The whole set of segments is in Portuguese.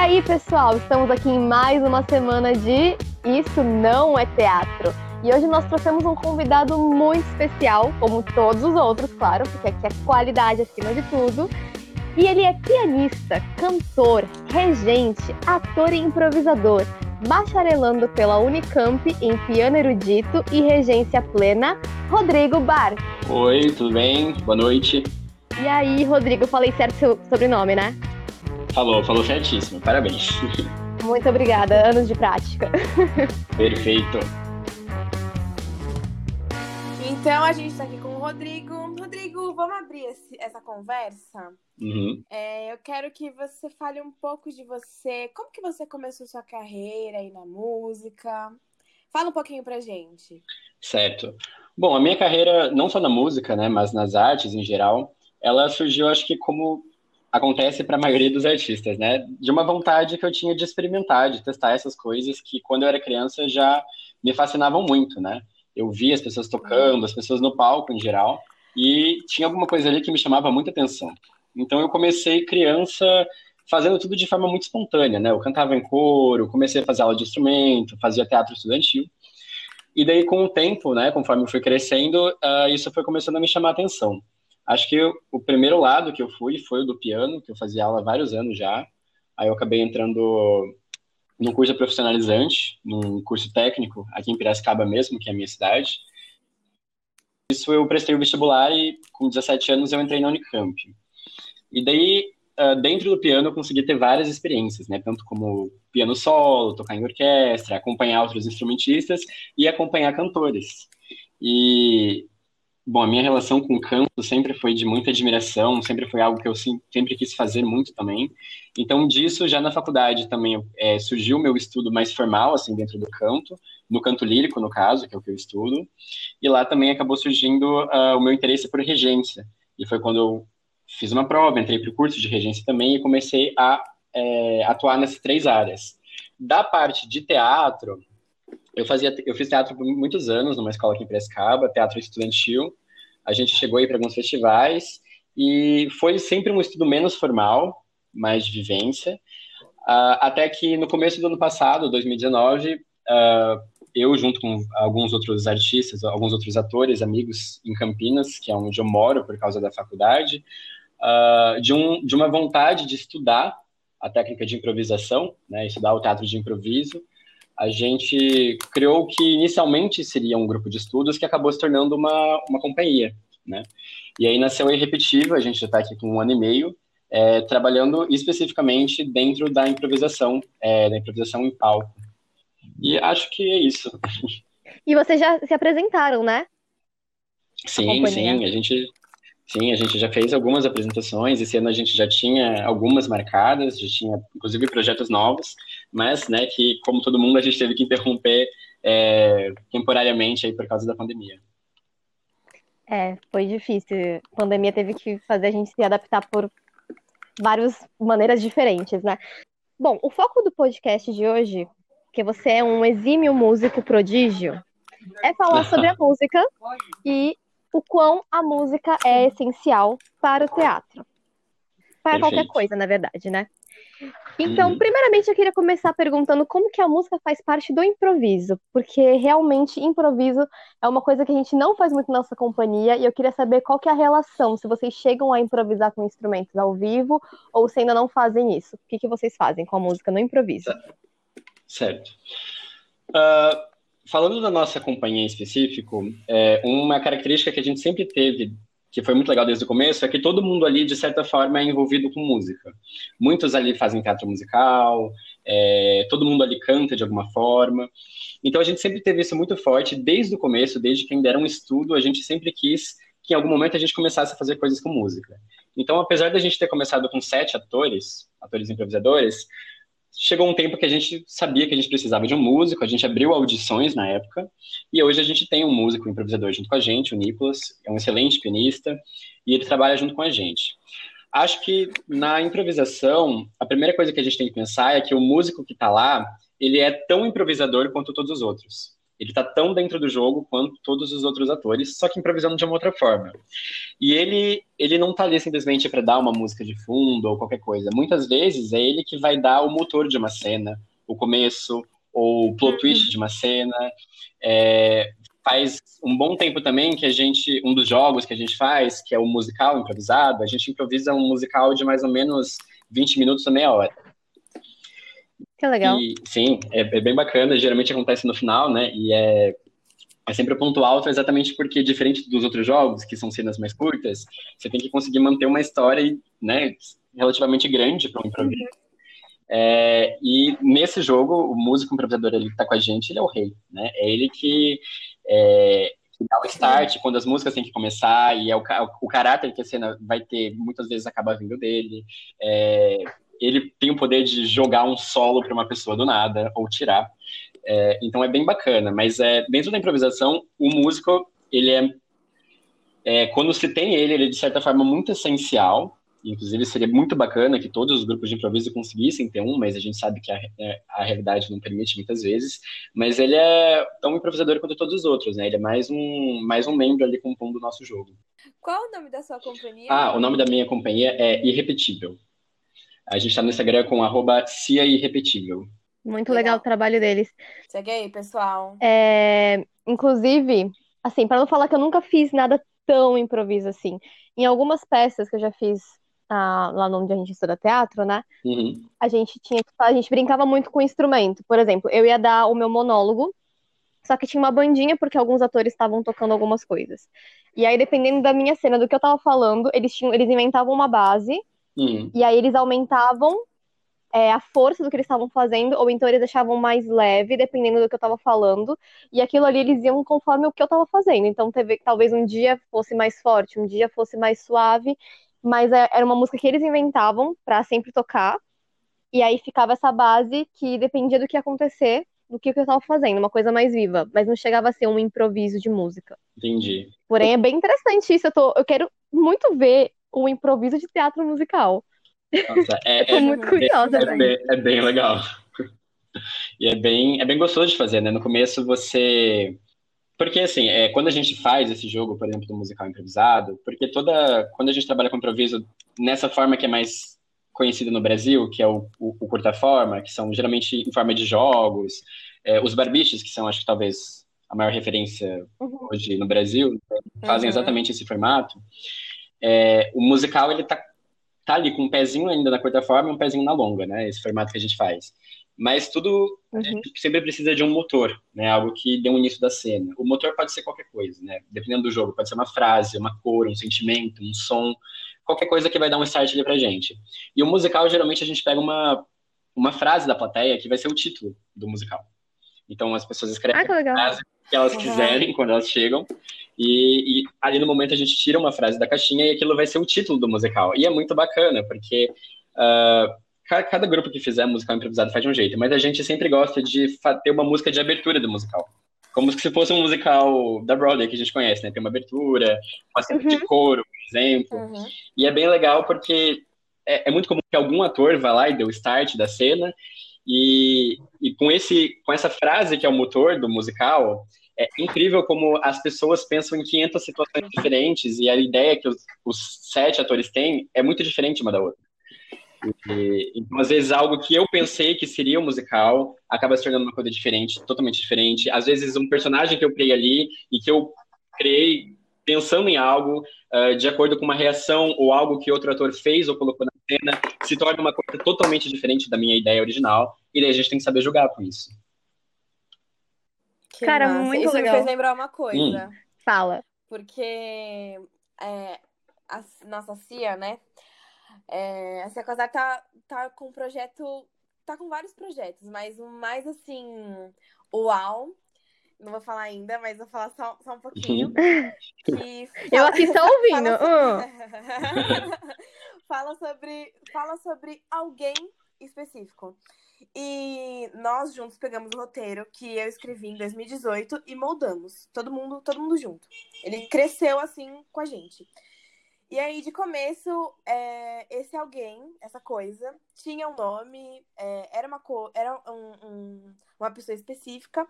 aí, pessoal, estamos aqui em mais uma semana de Isso Não é Teatro. E hoje nós trouxemos um convidado muito especial, como todos os outros, claro, porque aqui é qualidade acima de tudo. E ele é pianista, cantor, regente, ator e improvisador, bacharelando pela Unicamp em piano erudito e regência plena, Rodrigo Bar. Oi, tudo bem? Boa noite. E aí, Rodrigo, falei certo seu sobrenome, né? Falou, falou certíssimo. Parabéns. Muito obrigada. Anos de prática. Perfeito. Então a gente está aqui com o Rodrigo. Rodrigo, vamos abrir esse, essa conversa? Uhum. É, eu quero que você fale um pouco de você. Como que você começou sua carreira aí na música? Fala um pouquinho pra gente. Certo. Bom, a minha carreira, não só na música, né, mas nas artes em geral, ela surgiu, acho que como acontece para a maioria dos artistas, né? De uma vontade que eu tinha de experimentar, de testar essas coisas que quando eu era criança já me fascinavam muito, né? Eu via as pessoas tocando, as pessoas no palco em geral, e tinha alguma coisa ali que me chamava muita atenção. Então eu comecei criança fazendo tudo de forma muito espontânea, né? Eu cantava em coro, comecei a fazer aula de instrumento, fazia teatro estudantil. E daí com o tempo, né, conforme eu fui crescendo, uh, isso foi começando a me chamar a atenção. Acho que o primeiro lado que eu fui foi o do piano, que eu fazia aula há vários anos já. Aí eu acabei entrando num curso profissionalizante, num curso técnico aqui em Piracicaba mesmo, que é a minha cidade. Isso eu prestei o vestibular e com 17 anos eu entrei na Unicamp. E daí, dentro do piano, eu consegui ter várias experiências, né? Tanto como piano solo, tocar em orquestra, acompanhar outros instrumentistas e acompanhar cantores. E Bom, a minha relação com o canto sempre foi de muita admiração, sempre foi algo que eu sempre quis fazer muito também. Então, disso, já na faculdade também é, surgiu o meu estudo mais formal, assim, dentro do canto, no canto lírico, no caso, que é o que eu estudo. E lá também acabou surgindo uh, o meu interesse por regência. E foi quando eu fiz uma prova, entrei para o curso de regência também e comecei a é, atuar nessas três áreas. Da parte de teatro, eu fazia, eu fiz teatro por muitos anos numa escola aqui em Prescaba, teatro estudantil. A gente chegou aí para alguns festivais e foi sempre um estudo menos formal, mais de vivência. Uh, até que no começo do ano passado, 2019, uh, ah, eu junto com alguns outros artistas, alguns outros atores, amigos em Campinas, que é onde eu moro por causa da faculdade, uh, de, um, de uma vontade de estudar a técnica de improvisação, né, estudar o teatro de improviso, a gente criou o que inicialmente seria um grupo de estudos que acabou se tornando uma, uma companhia, né? E aí nasceu a Irrepetível, a gente já está aqui com um ano e meio, é, trabalhando especificamente dentro da improvisação, é, da improvisação em palco. E acho que é isso. E vocês já se apresentaram, né? Sim, sim, a gente Sim, a gente já fez algumas apresentações, esse ano a gente já tinha algumas marcadas, já tinha inclusive projetos novos, mas, né, que como todo mundo a gente teve que interromper é, temporariamente aí por causa da pandemia. É, foi difícil. A pandemia teve que fazer a gente se adaptar por várias maneiras diferentes, né? Bom, o foco do podcast de hoje, que você é um exímio músico prodígio, é falar sobre a música e o quão a música é essencial para o teatro. Para Perfeito. qualquer coisa, na verdade, né? Então, uhum. primeiramente, eu queria começar perguntando como que a música faz parte do improviso, porque realmente improviso é uma coisa que a gente não faz muito na nossa companhia, e eu queria saber qual que é a relação, se vocês chegam a improvisar com instrumentos ao vivo, ou se ainda não fazem isso. O que, que vocês fazem com a música no improviso? Certo. Uh, falando da nossa companhia em específico, é, uma característica que a gente sempre teve, que foi muito legal desde o começo, é que todo mundo ali, de certa forma, é envolvido com música. Muitos ali fazem teatro musical, é, todo mundo ali canta de alguma forma. Então a gente sempre teve isso muito forte, desde o começo, desde que ainda era um estudo, a gente sempre quis que em algum momento a gente começasse a fazer coisas com música. Então, apesar da gente ter começado com sete atores, atores improvisadores, chegou um tempo que a gente sabia que a gente precisava de um músico, a gente abriu audições na época, e hoje a gente tem um músico um improvisador junto com a gente, o Nicolas, é um excelente pianista, e ele trabalha junto com a gente. Acho que na improvisação, a primeira coisa que a gente tem que pensar é que o músico que está lá, ele é tão improvisador quanto todos os outros. Ele tá tão dentro do jogo quanto todos os outros atores, só que improvisando de uma outra forma. E ele, ele não tá ali simplesmente para dar uma música de fundo ou qualquer coisa. Muitas vezes é ele que vai dar o motor de uma cena, o começo, ou o plot twist uhum. de uma cena. É, faz um bom tempo também que a gente, um dos jogos que a gente faz, que é o musical improvisado, a gente improvisa um musical de mais ou menos 20 minutos a meia hora. Que legal. E, sim, é, é, bem bacana, geralmente acontece no final, né? E é, é sempre o ponto alto, exatamente porque, diferente dos outros jogos, que são cenas mais curtas, você tem que conseguir manter uma história, né, relativamente grande para um improviso. Uhum. É, e nesse jogo, o músico improvisador ele que tá com a gente, ele é o rei, né? É ele que, é, que dá o start quando as músicas têm que começar, e é o, o caráter que a cena vai ter, muitas vezes acaba vindo dele. É, ele tem o poder de jogar um solo para uma pessoa do nada, ou tirar. É, então é bem bacana, mas é, dentro da improvisação, o músico, ele é, é, quando se tem ele, ele é de certa forma muito essencial, Inclusive, seria muito bacana que todos os grupos de improviso conseguissem ter um, mas a gente sabe que a, é, a realidade não permite muitas vezes. Mas ele é tão improvisador quanto todos os outros, né? Ele é mais um, mais um membro ali compondo o nosso jogo. Qual o nome da sua companhia? Ah, o nome da minha companhia é Irrepetível. A gente está no Instagram com arroba Cia Irrepetível. Muito legal. legal o trabalho deles. Segue aí, pessoal. É, inclusive, assim, para não falar que eu nunca fiz nada tão improviso assim. Em algumas peças que eu já fiz ah, lá onde a gente estuda teatro, né? Uhum. A gente tinha a gente brincava muito com o instrumento. Por exemplo, eu ia dar o meu monólogo, só que tinha uma bandinha porque alguns atores estavam tocando algumas coisas. E aí, dependendo da minha cena, do que eu tava falando, eles tinham, eles inventavam uma base uhum. e aí eles aumentavam é, a força do que eles estavam fazendo, ou então eles deixavam mais leve, dependendo do que eu tava falando, e aquilo ali eles iam conforme o que eu tava fazendo. Então, teve, talvez um dia fosse mais forte, um dia fosse mais suave, mas é, era uma música que eles inventavam para sempre tocar. E aí ficava essa base que dependia do que ia acontecer, do que eu estava fazendo, uma coisa mais viva, mas não chegava a ser um improviso de música. Entendi. Porém, é bem interessante isso. Eu, tô, eu quero muito ver o improviso de teatro musical. Nossa, é, eu tô muito curiosa. É, é, bem, é bem legal. E é bem, é bem gostoso de fazer, né? No começo você porque, assim, é, quando a gente faz esse jogo, por exemplo, do musical improvisado, porque toda. Quando a gente trabalha com improviso nessa forma que é mais conhecida no Brasil, que é o, o, o curta-forma, que são geralmente em forma de jogos, é, os barbiches, que são, acho que talvez a maior referência uhum. hoje no Brasil, fazem uhum. exatamente esse formato. É, o musical, ele tá, tá ali com um pezinho ainda na curta-forma e um pezinho na longa, né? Esse formato que a gente faz. Mas tudo uhum. sempre precisa de um motor, né? Algo que dê um início da cena. O motor pode ser qualquer coisa, né? Dependendo do jogo, pode ser uma frase, uma cor, um sentimento, um som, qualquer coisa que vai dar um start ali pra gente. E o musical, geralmente, a gente pega uma, uma frase da plateia que vai ser o título do musical. Então as pessoas escrevem ah, a frase que elas quiserem quando elas chegam. E, e, ali no momento a gente tira uma frase da caixinha e aquilo vai ser o título do musical. E é muito bacana, porque. Uh, cada grupo que fizer musical improvisado faz de um jeito, mas a gente sempre gosta de ter uma música de abertura do musical. Como se fosse um musical da Broadway que a gente conhece, né? Tem uma abertura, uma cena uhum. de coro, por exemplo. Uhum. E é bem legal porque é, é, muito comum que algum ator vá lá e dê o start da cena e, e com, esse, com essa frase que é o motor do musical, é incrível como as pessoas pensam em 500 situações diferentes e a ideia que os, os sete atores têm é muito diferente uma da outra. E, então, às vezes, algo que eu pensei que seria um musical acaba se tornando uma coisa diferente, totalmente diferente. Às vezes, um personagem que eu criei ali e que eu criei pensando em algo uh, de acordo com uma reação ou algo que outro ator fez ou colocou cena, se torna uma coisa totalmente diferente da minha ideia original. E daí a gente tem que saber jogar com isso. Que Cara, massa. muito isso legal. me fez lembrar uma coisa. Hum. Fala. Porque é, a nossa Cia, né? É, a Secosar tá, tá com um projeto. Tá com vários projetos, mas o mais assim. Uau! Não vou falar ainda, mas vou falar só, só um pouquinho. que fala, Eu aqui estou ouvindo. Fala, uh. Fala, sobre, fala sobre alguém específico. E nós juntos pegamos o roteiro que eu escrevi em 2018 e moldamos. Todo mundo, todo mundo junto. Ele cresceu assim com a gente. E aí, de começo, é, esse alguém, essa coisa, tinha um nome, é, era, uma, era um, um, uma pessoa específica.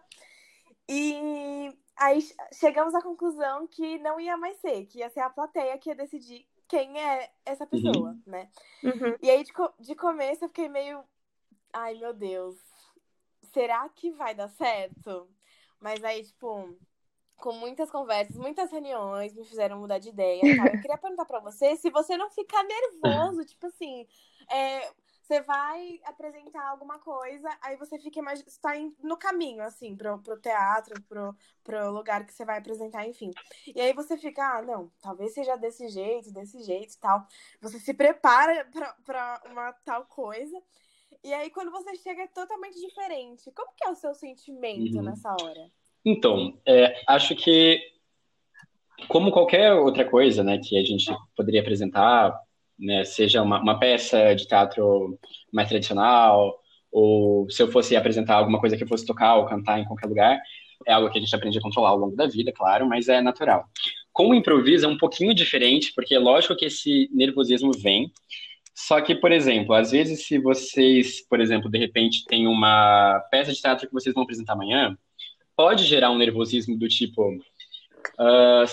E aí chegamos à conclusão que não ia mais ser, que ia ser a plateia que ia decidir quem é essa uhum. pessoa, uhum. né? Uhum. E aí, de, de começo, eu fiquei meio. Ai, meu Deus. Será que vai dar certo? Mas aí, tipo, com muitas conversas, muitas reuniões, me fizeram mudar de ideia. Tá? Eu queria perguntar para você se você não ficar nervoso, tipo assim, é, você vai apresentar alguma coisa, aí você fica mais está no caminho, assim, pro, pro teatro, pro, pro lugar que você vai apresentar, enfim. E aí você fica, ah, não, talvez seja desse jeito, desse jeito e tal. Você se prepara para uma tal coisa. E aí, quando você chega, é totalmente diferente. Como que é o seu sentimento uhum. nessa hora? Então, é, acho que como qualquer outra coisa, né, que a gente poderia apresentar, né, seja uma, uma, peça de teatro mais tradicional, ou se eu fosse apresentar alguma coisa que eu fosse tocar ou cantar em qualquer lugar, é algo que a gente aprende a controlar ao longo da vida, claro, mas é natural. Com o improviso é um pouquinho diferente, porque é lógico que esse nervosismo vem, só que, por exemplo, às vezes se vocês, por exemplo, de repente tem uma peça de teatro que vocês vão apresentar amanhã, pode gerar um nervosismo do tipo, uh,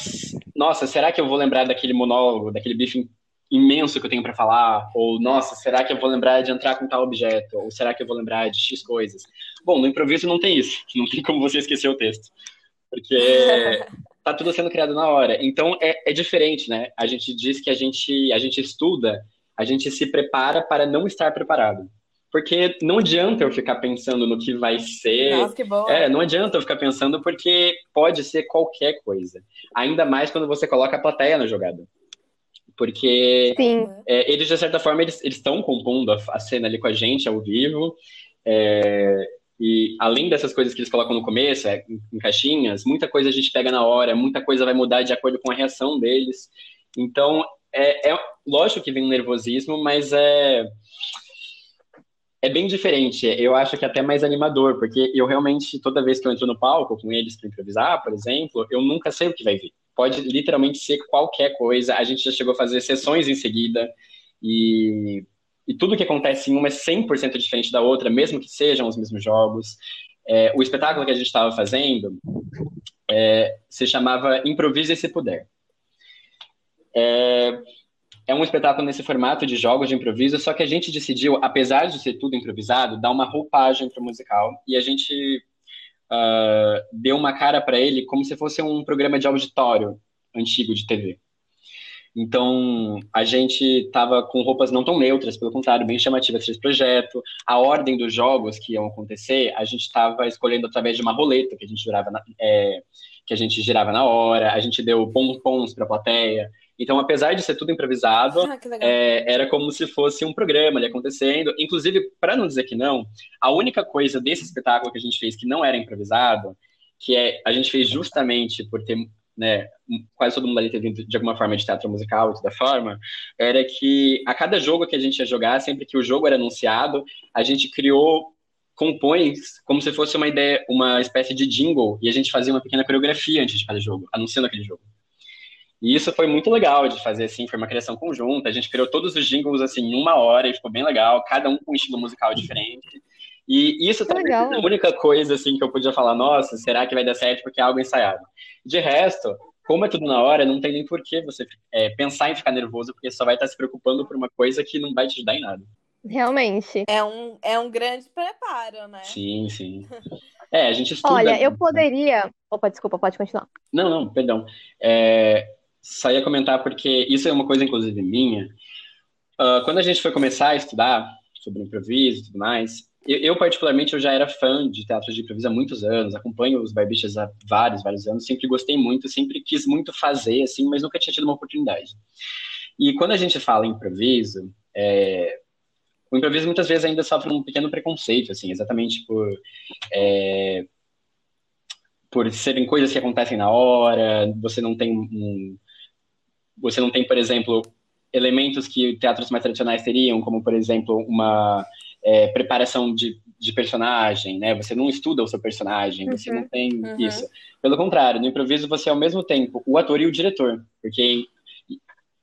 nossa, será que eu vou lembrar daquele monólogo, daquele briefing imenso que eu tenho para falar? Ou, nossa, será que eu vou lembrar de entrar com tal objeto? Ou será que eu vou lembrar de X coisas? Bom, no improviso não tem isso. Não tem como você esquecer o texto. Porque tá tudo sendo criado na hora. Então, é, é diferente, né? A gente diz que a gente, a gente estuda, a gente se prepara para não estar preparado. Porque não adianta eu ficar pensando no que vai ser. Nossa, que bom. É, não adianta eu ficar pensando porque pode ser qualquer coisa. Ainda mais quando você coloca a plateia na jogada porque é, eles, de certa forma, eles estão compondo a, a, cena ali com a gente, ao vivo, é, e além dessas coisas que eles colocam no começo, é, em, caixinhas, muita coisa a gente pega na hora, muita coisa vai mudar de acordo com a reação deles, então, é, é lógico que vem um nervosismo, mas é é bem diferente. Eu acho que é até mais animador, porque eu realmente, toda vez que eu entro no palco com eles para improvisar, por exemplo, eu nunca sei o que vai vir pode literalmente ser qualquer coisa. A gente já chegou a fazer sessões em seguida e, e tudo que acontece em uma é 100% diferente da outra, mesmo que sejam os mesmos jogos. É, o espetáculo que a gente estava fazendo é, se chamava Improvise se puder. É, é um espetáculo nesse formato de jogos de improviso, só que a gente decidiu, apesar de ser tudo improvisado, dar uma roupagem para o musical e a gente uh, deu uma cara para ele como se fosse um programa de auditório antigo de TV. Então, a gente estava com roupas não tão neutras, pelo contrário, bem chamativas para esse projeto. A ordem dos jogos que iam acontecer, a gente estava escolhendo através de uma roleta que a gente girava na, é, que a gente girava na hora. A gente deu pompons para a plateia. Então, apesar de ser tudo improvisado, ah, é, era como se fosse um programa ali acontecendo. Inclusive, para não dizer que não, a única coisa desse espetáculo que a gente fez que não era improvisado, que é a gente fez justamente por ter, né, quase todo mundo ali ter vindo de alguma forma de teatro musical e toda forma, era que a cada jogo que a gente ia jogar, sempre que o jogo era anunciado, a gente criou compõe como se fosse uma ideia, uma espécie de jingle, e a gente fazia uma pequena coreografia antes de cada jogo, anunciando aquele jogo. E isso foi muito legal de fazer, assim, foi uma criação conjunta. A gente criou todos os jingles, assim, em uma hora e ficou bem legal, cada um com um estilo musical diferente. E isso também é a única coisa, assim, que eu podia falar, nossa, será que vai dar certo porque é algo ensaiado? De resto, como é tudo na hora, não tem nem por que você é, pensar em ficar nervoso, porque só vai estar se preocupando por uma coisa que não vai te ajudar em nada. Realmente. É um, é um grande preparo, né? Sim, sim. É, a gente estuda. Olha, eu poderia. Opa, desculpa, pode continuar. Não, não, perdão. É, só ia comentar porque isso é uma coisa, inclusive, minha. Uh, quando a gente foi começar a estudar sobre improviso e tudo mais, eu, eu, particularmente, eu já era fã de teatro de improviso há muitos anos, acompanho os barbichas há vários, vários anos, sempre gostei muito, sempre quis muito fazer, assim, mas nunca tinha tido uma oportunidade. E quando a gente fala em improviso, é, o improviso muitas vezes ainda sofre um pequeno preconceito, assim, exatamente por é, por serem coisas que acontecem na hora, você não tem um, você não tem, por exemplo, elementos que teatros mais tradicionais teriam, como, por exemplo, uma é, preparação de, de, personagem, né? Você não estuda o seu personagem, uhum, você não tem uhum. isso. Pelo contrário, no improviso você é ao mesmo tempo o ator e o diretor, porque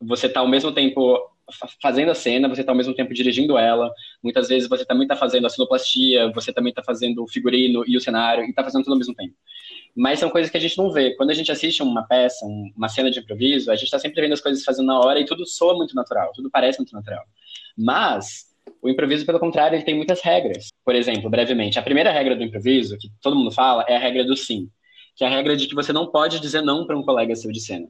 você está ao mesmo tempo fazendo a cena, você está ao mesmo tempo dirigindo ela. Muitas vezes você também está fazendo a sonoplastia, você também está fazendo o figurino e o cenário, e está fazendo tudo ao mesmo tempo. Mas são coisas que a gente não vê. Quando a gente assiste uma peça, uma cena de improviso, a gente está sempre vendo as coisas fazendo na hora e tudo soa muito natural, tudo parece muito natural. Mas o improviso, pelo contrário, ele tem muitas regras. Por exemplo, brevemente, a primeira regra do improviso, que todo mundo fala, é a regra do sim, que é a regra de que você não pode dizer não para um colega seu de cena.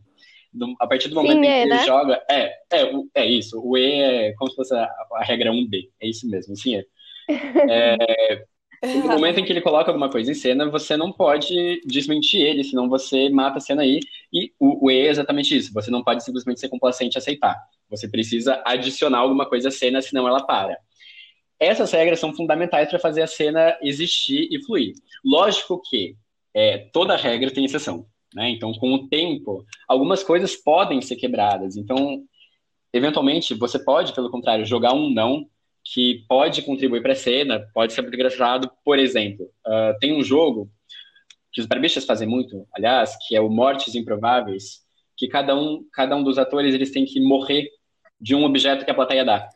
Do, a partir do momento sim, em que é, ele né? joga. É, é, é isso. O E é como se fosse a, a regra 1B. É isso mesmo, sim é. é no momento em que ele coloca alguma coisa em cena, você não pode desmentir ele, senão você mata a cena aí. E o, o E é exatamente isso. Você não pode simplesmente ser complacente e aceitar. Você precisa adicionar alguma coisa à cena, senão ela para. Essas regras são fundamentais para fazer a cena existir e fluir. Lógico que é, toda regra tem exceção. Né? Então, com o tempo, algumas coisas podem ser quebradas. Então, eventualmente, você pode, pelo contrário, jogar um não que pode contribuir para a cena, pode ser muito engraçado. Por exemplo, uh, tem um jogo que os barbixas fazem muito, aliás, que é o Mortes Improváveis, que cada um, cada um dos atores eles têm que morrer de um objeto que a plateia dá.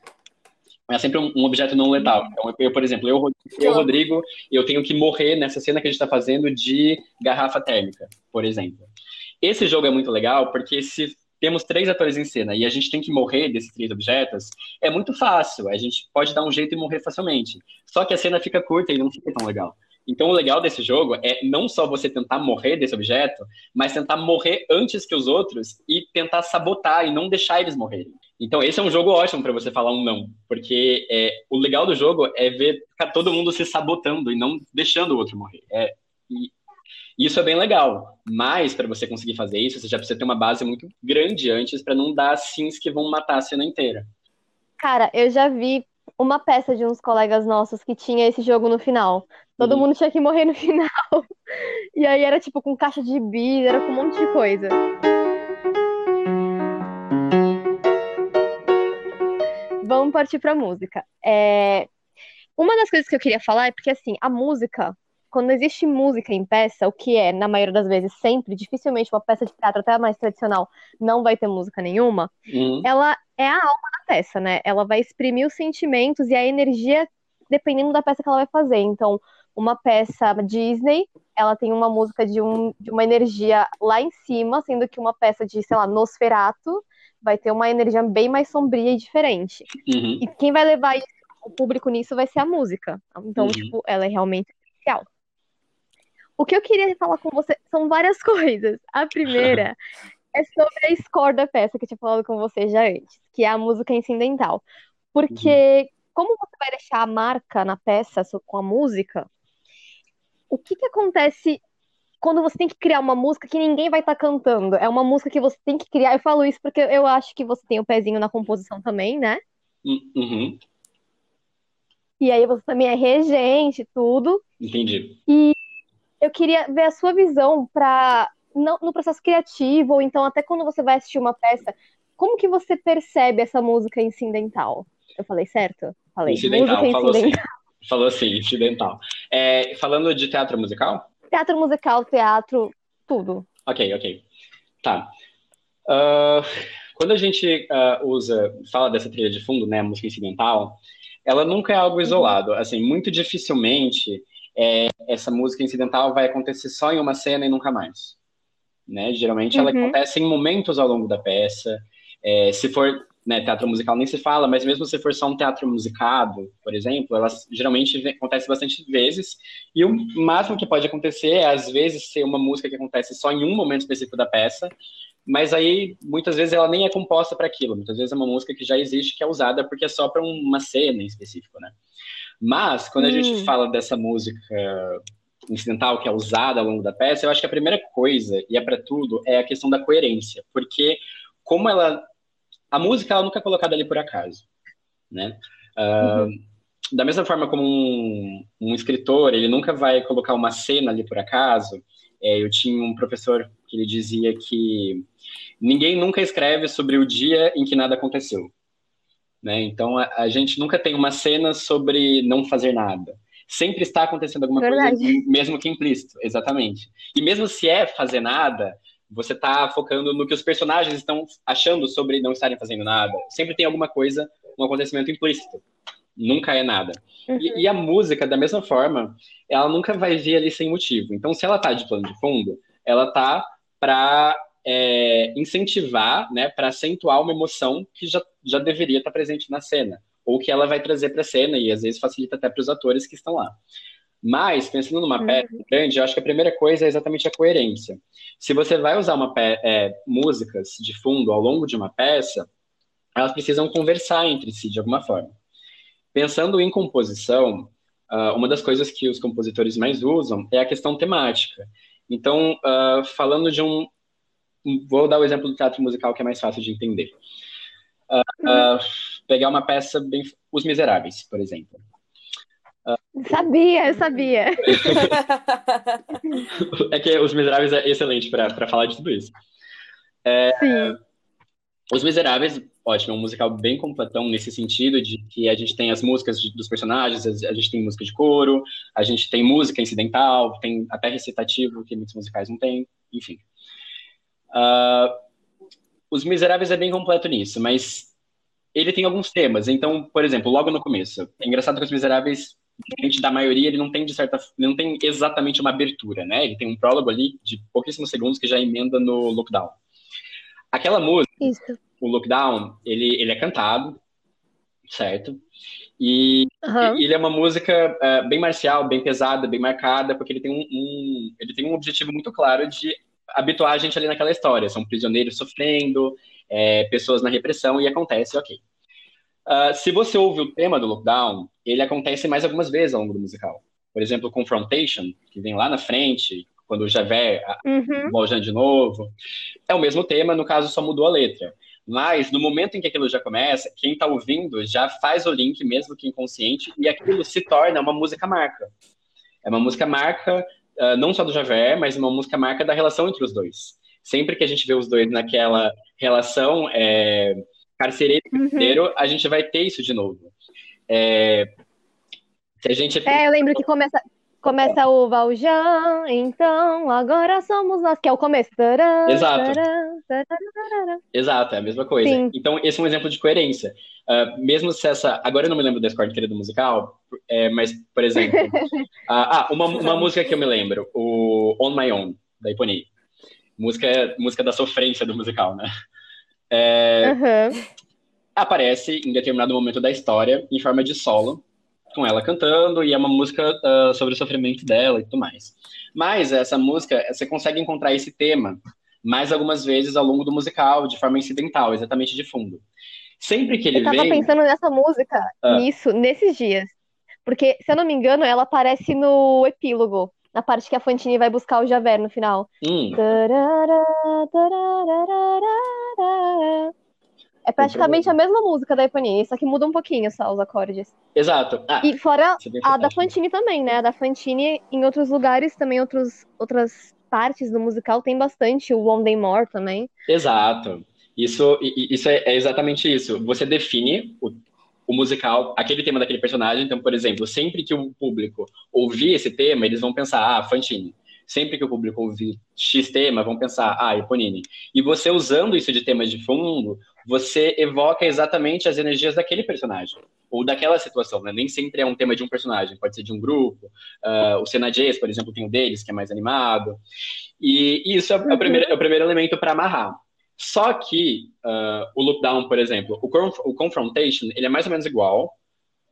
É sempre um, um objeto não letal. Então, eu, por exemplo, eu, eu, Rodrigo, eu tenho que morrer nessa cena que a gente está fazendo de garrafa térmica, por exemplo. Esse jogo é muito legal porque se temos três atores em cena e a gente tem que morrer desses três objetos, é muito fácil. A gente pode dar um jeito e morrer facilmente. Só que a cena fica curta e não fica tão legal. Então, o legal desse jogo é não só você tentar morrer desse objeto, mas tentar morrer antes que os outros e tentar sabotar e não deixar eles morrerem. Então, esse é um jogo ótimo para você falar um não, porque é, o legal do jogo é ver todo mundo se sabotando e não deixando o outro morrer. É, e isso é bem legal, mas para você conseguir fazer isso, você já precisa ter uma base muito grande antes para não dar sims que vão matar a cena inteira. Cara, eu já vi uma peça de uns colegas nossos que tinha esse jogo no final. Todo uhum. mundo tinha que morrer no final. E aí era tipo com caixa de bis, era com um monte de coisa. Vamos partir pra música. É... Uma das coisas que eu queria falar é porque, assim, a música, quando existe música em peça, o que é, na maioria das vezes, sempre, dificilmente uma peça de teatro até mais tradicional não vai ter música nenhuma, uhum. ela é a alma da peça, né? Ela vai exprimir os sentimentos e a energia dependendo da peça que ela vai fazer. Então, uma peça Disney, ela tem uma música de, um, de uma energia lá em cima, sendo que uma peça de, sei lá, Nosferato vai ter uma energia bem mais sombria e diferente. Uhum. E quem vai levar isso, o público nisso vai ser a música. Então, uhum. tipo, ela é realmente especial. O que eu queria falar com você são várias coisas. A primeira é sobre a score da peça que eu tinha falado com você já antes, que é a música incidental. Porque, uhum. como você vai deixar a marca na peça com a música, o que, que acontece quando você tem que criar uma música que ninguém vai estar tá cantando? É uma música que você tem que criar. Eu falo isso porque eu acho que você tem o um pezinho na composição também, né? Uhum. E aí você também é regente, tudo. Entendi. E eu queria ver a sua visão para no processo criativo, ou então até quando você vai assistir uma peça, como que você percebe essa música incidental? Eu falei certo? Falei. Incidental, música falou incidental. Assim. Falou assim, incidental. É, falando de teatro musical? Teatro musical, teatro, tudo. Ok, ok. Tá. Uh, quando a gente uh, usa, fala dessa trilha de fundo, né, música incidental, ela nunca é algo isolado. Assim, muito dificilmente é, essa música incidental vai acontecer só em uma cena e nunca mais. Né? Geralmente uhum. ela acontece em momentos ao longo da peça. É, se for né, teatro musical nem se fala, mas mesmo se for só um teatro musicado, por exemplo, ela geralmente acontece bastante vezes. E o máximo que pode acontecer é, às vezes, ser uma música que acontece só em um momento específico da peça, mas aí muitas vezes ela nem é composta para aquilo. Muitas vezes é uma música que já existe, que é usada porque é só para uma cena em específico, né? Mas, quando a gente hum. fala dessa música incidental que é usada ao longo da peça, eu acho que a primeira coisa, e é para tudo, é a questão da coerência. Porque, como ela. A música ela nunca é colocada ali por acaso. Né? Uh, uhum. Da mesma forma como um, um, escritor, ele nunca vai colocar uma cena ali por acaso. É, eu tinha um professor que ele dizia que ninguém nunca escreve sobre o dia em que nada aconteceu. Né? Então a, a, gente nunca tem uma cena sobre não fazer nada. Sempre está acontecendo alguma Verdade. coisa, mesmo que implícito, exatamente. E mesmo se é fazer nada, você está focando no que os personagens estão achando sobre não estarem fazendo nada. Sempre tem alguma coisa, um acontecimento implícito. nunca é nada. Uhum. E, e, a música, da mesma forma, ela nunca vai vir ali sem motivo. Então, se ela tá de plano de fundo, ela tá para é, incentivar, né, para acentuar uma emoção que já, já deveria estar tá presente na cena, ou que ela vai trazer para a cena e às vezes facilita até para os atores que estão lá. Mas, pensando numa uhum. peça grande, eu acho que a primeira coisa é exatamente a coerência. Se você vai usar uma é, músicas de fundo ao longo de uma peça, elas precisam conversar entre si de alguma forma. Pensando em composição, uh, uma das coisas que os compositores mais usam é a questão temática. Então, uh, falando de um. Vou dar o exemplo do teatro musical que é mais fácil de entender. Uh, pegar uma peça bem. Os Miseráveis, por exemplo. Sabia, eu sabia. é que Os Miseráveis é excelente para falar de tudo isso. É, Sim. Os Miseráveis, ótimo, é um musical bem completão nesse sentido de que a gente tem as músicas de, dos personagens, a gente tem música de coro, a gente tem música incidental, tem até recitativo, que muitos musicais não têm, enfim. Uh, os Miseráveis é bem completo nisso, mas ele tem alguns temas. Então, por exemplo, logo no começo, é engraçado que os Miseráveis, diferente da maioria, ele não tem de certa, não tem exatamente uma abertura, né? Ele tem um prólogo ali de pouquíssimos segundos que já emenda no lockdown. Aquela música, Isso. o Lockdown, ele, ele é cantado, certo? E, uhum. ele é uma música uh, bem marcial, bem pesada, bem marcada, porque ele tem um, um, ele tem um objetivo muito claro de habituar a gente ali naquela história. São prisioneiros sofrendo, é, pessoas na repressão, e acontece, ok. Uh, se você ouve o tema do Lockdown, ele acontece mais algumas vezes ao longo do musical. Por exemplo, Confrontation, que vem lá na frente, quando o Javé uhum. Valjean de novo. É o mesmo tema, no caso só mudou a letra. Mas no momento em que aquilo já começa, quem está ouvindo já faz o link, mesmo que inconsciente, e aquilo se torna uma música marca. É uma música marca, uh, não só do Javé, mas uma música marca da relação entre os dois. Sempre que a gente vê os dois naquela relação é, carcereiro uhum. a gente vai ter isso de novo. É, se a gente... É, eu lembro que começa, Começa o Valjean, então agora somos nós, que é o começo. Exato. Exato, é a mesma coisa. Sim. Então, esse é um exemplo de coerência. Uh, mesmo se essa. Agora eu não me lembro da score inteira do musical, é, mas, por exemplo. uh, ah, uma, uma música que eu me lembro, o On My Own, da Iponi. Música, música da sofrência do musical, né? É, uhum. Aparece em determinado momento da história, em forma de solo, com ela cantando e é uma música uh, sobre o sofrimento dela e tudo mais. Mas essa música, você consegue encontrar esse tema mais algumas vezes ao longo do musical, de forma incidental, exatamente de fundo. Sempre que ele vem... Eu tava vem... pensando nessa música, ah. nisso, nesses dias. Porque, se eu não me engano, ela aparece no epílogo, na parte que a Fantine vai buscar o Javert no final. Hum. Tarará, tarará, é praticamente a mesma música da Ipanini, só que muda um pouquinho só os acordes. Exato. Ah, e fora a da Fantini também, né? A da Fantini, em outros lugares, também outros, outras partes do musical tem bastante, o One Day More também. Exato. Isso, isso é, é exatamente isso. Você define o, o musical, aquele tema daquele personagem. Então, por exemplo, sempre que o público ouvir esse tema, eles vão pensar, ah, Fantini sempre que o público ouvir X tema, vão pensar, ah, Eponine. E você usando isso de tema de fundo, você evoca exatamente as energias daquele personagem, ou daquela situação, né? Nem sempre é um tema de um personagem, pode ser de um grupo. Uh, o Senadies, por exemplo, tem o deles, que é mais animado. E, e isso é, uhum. é, o primeiro, é o primeiro elemento para amarrar. Só que uh, o lookdown, por exemplo, o, conf o confrontation, ele é mais ou menos igual,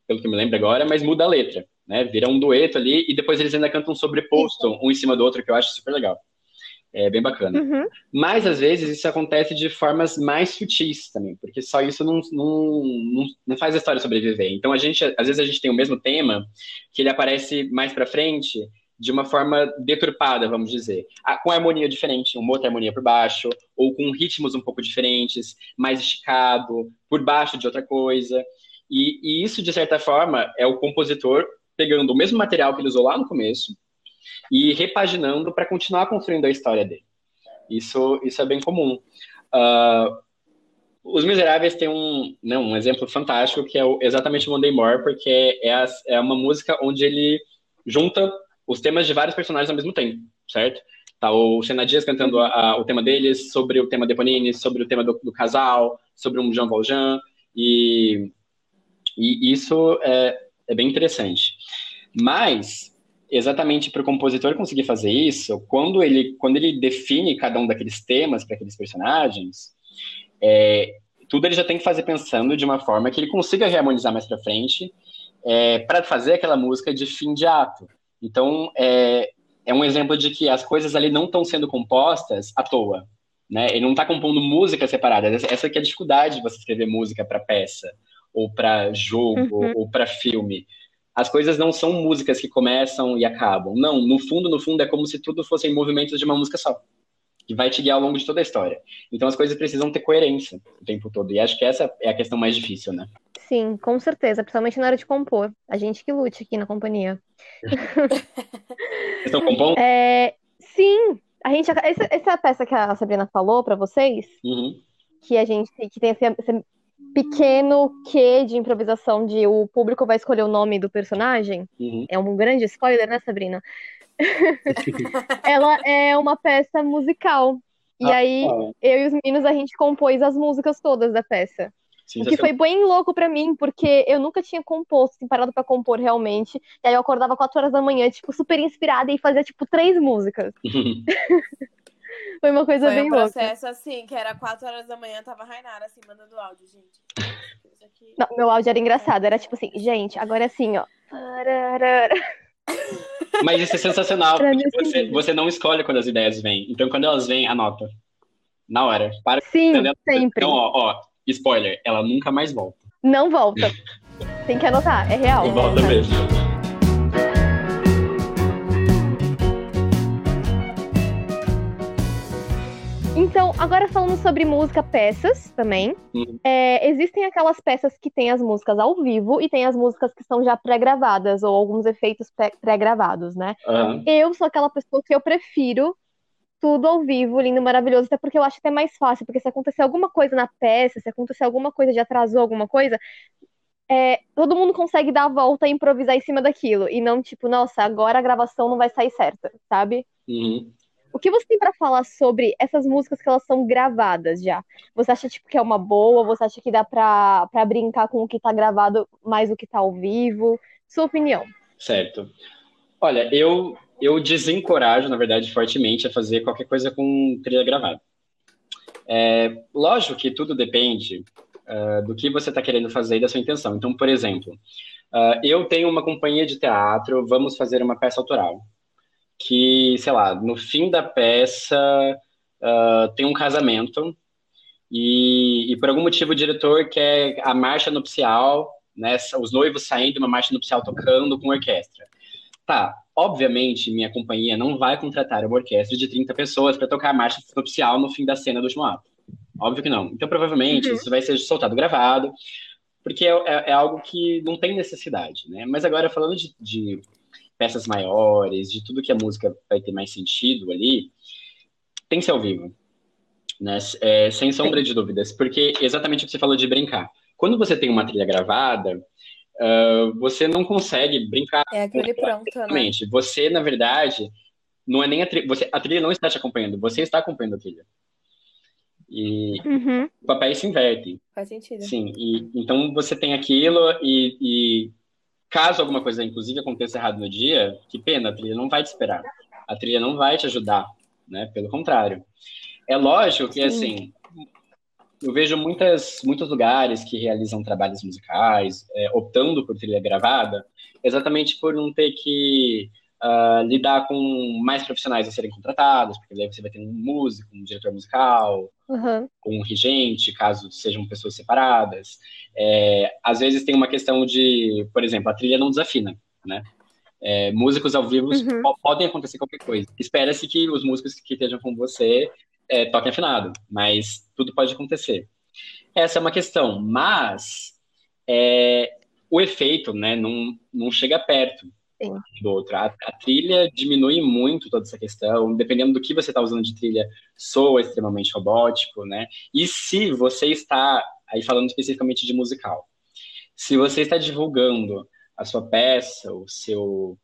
pelo que eu me lembro agora, mas muda a letra né? Vira um dueto ali e depois eles ainda cantam sobreposto, um em cima do outro, que eu acho super legal. É bem bacana. Uhum. Mas às vezes isso acontece de formas mais sutis também, porque só isso não, não, não, não, faz a história sobreviver. Então a gente, às vezes a gente tem o mesmo tema que ele aparece mais para frente de uma forma deturpada, vamos dizer, com harmonia diferente, uma outra harmonia por baixo, ou com ritmos um pouco diferentes, mais esticado, por baixo de outra coisa. E, e isso, de certa forma, é o compositor pegando o mesmo material que ele usou lá no começo e repaginando para continuar construindo a história dele. Isso, isso é bem comum. Uh, os Miseráveis têm um, né, um exemplo fantástico que é o, exatamente o Monday More, porque é, a, é uma música onde ele junta os temas de vários personagens ao mesmo tempo, certo? Tá o Senadias cantando a, a, o tema deles, sobre o tema de Eponine, sobre o tema do, do casal, sobre um Jean Valjean, e E isso é, é bem interessante. Mas, exatamente para o compositor conseguir fazer isso, quando ele, quando ele define cada um daqueles temas para aqueles personagens, é, tudo ele já tem que fazer pensando de uma forma que ele consiga reharmonizar mais para frente, é, para fazer aquela música de fim de ato. Então, é, é um exemplo de que as coisas ali não estão sendo compostas à toa. Né? Ele não está compondo músicas separadas. Essa que é a dificuldade de você escrever música para peça, ou para jogo, uhum. ou para filme. As coisas não são músicas que começam e acabam. Não, no fundo, no fundo, é como se tudo fossem movimentos de uma música só que vai te guiar ao longo de toda a história. Então as coisas precisam ter coerência o tempo todo. E acho que essa é a questão mais difícil, né? Sim, com certeza, principalmente na hora de compor. A gente que lute aqui na companhia. Vocês estão compondo? É, sim, a gente essa, essa peça que a Sabrina falou para vocês, uhum. que a gente que tem esse pequeno quê de improvisação de o público vai escolher o nome do personagem. Uhum. É um grande spoiler, né, Sabrina? ela é uma peça musical. E ah, aí, ah. eu e os meninos, a gente compôs as músicas todas da peça. Sim, o que foi bem louco para mim, porque eu nunca tinha composto, assim, parado pra compor realmente. E aí eu acordava 4 horas da manhã, tipo, super inspirada e fazia, tipo, três músicas. foi uma coisa foi bem louca. Foi um processo, louca. assim, que era 4 horas da manhã, tava Rainara, assim, mandando áudio, gente. Não, meu áudio era engraçado, era tipo assim, gente, agora é assim, ó. Mas isso é sensacional, porque você, você não escolhe quando as ideias vêm. Então, quando elas vêm, anota. Na hora. Para Sim, sempre. Então, ó, ó, spoiler, ela nunca mais volta. Não volta. Tem que anotar, é real. Não volta mesmo. Então, agora falando sobre música, peças também. Uhum. É, existem aquelas peças que têm as músicas ao vivo e tem as músicas que são já pré-gravadas ou alguns efeitos pré-gravados, né? Uhum. Eu sou aquela pessoa que eu prefiro tudo ao vivo, lindo, maravilhoso, até porque eu acho até mais fácil, porque se acontecer alguma coisa na peça, se acontecer alguma coisa de atrasou alguma coisa, é, todo mundo consegue dar a volta e improvisar em cima daquilo, e não tipo, nossa, agora a gravação não vai sair certa, sabe? Uhum. O que você tem para falar sobre essas músicas que elas são gravadas já? Você acha tipo que é uma boa? Você acha que dá para brincar com o que tá gravado mais do que tá ao vivo? Sua opinião? Certo. Olha, eu eu desencorajo, na verdade, fortemente a fazer qualquer coisa com trilha gravada. É, lógico que tudo depende uh, do que você está querendo fazer e da sua intenção. Então, por exemplo, uh, eu tenho uma companhia de teatro, vamos fazer uma peça autoral que, sei lá, no fim da peça uh, tem um casamento e, e, por algum motivo o diretor quer a marcha nupcial, né, os noivos saindo uma marcha nupcial tocando com orquestra. Tá, obviamente minha companhia não vai contratar uma orquestra de 30 pessoas para tocar a marcha nupcial no fim da cena do último ato. Óbvio que não. Então provavelmente uhum. isso vai ser soltado gravado, porque é, é, é, algo que não tem necessidade, né? Mas agora falando de, de peças maiores, de tudo que a música vai ter mais sentido ali, tem que ser ao vivo. Né? É, sem sombra Sim. de dúvidas, porque exatamente o que você falou de brincar. Quando você tem uma trilha gravada, uh, você não consegue brincar. É aquele pronto, né? Você, na verdade, não é nem a trilha. Você, a trilha não está te acompanhando, você está acompanhando a trilha. E uhum. o papel se inverte. Faz sentido. Sim, e, então você tem aquilo e, e Caso alguma coisa, inclusive, aconteça errado no dia, que pena, a trilha não vai te esperar. A trilha não vai te ajudar, né? Pelo contrário. É lógico que, Sim. assim, eu vejo muitas, muitos lugares que realizam trabalhos musicais, é, optando por trilha gravada, exatamente por não ter que uh, lidar com mais profissionais a serem contratados, porque daí você vai ter um músico, um diretor musical, uhum. um regente, caso sejam pessoas separadas. É, às vezes tem uma questão de, por exemplo, a trilha não desafina, né? É, músicos ao vivo uhum. podem acontecer qualquer coisa. Espera-se que os músicos que estejam com você é, toquem afinado, mas tudo pode acontecer. Essa é uma questão, mas é, o efeito né, não, não chega perto Sim. do outro. A, a, trilha diminui muito toda essa questão, dependendo do que você está usando de trilha, soa extremamente robótico, né? E se você está, aí falando especificamente de musical, se você está divulgando a sua peça, o seu,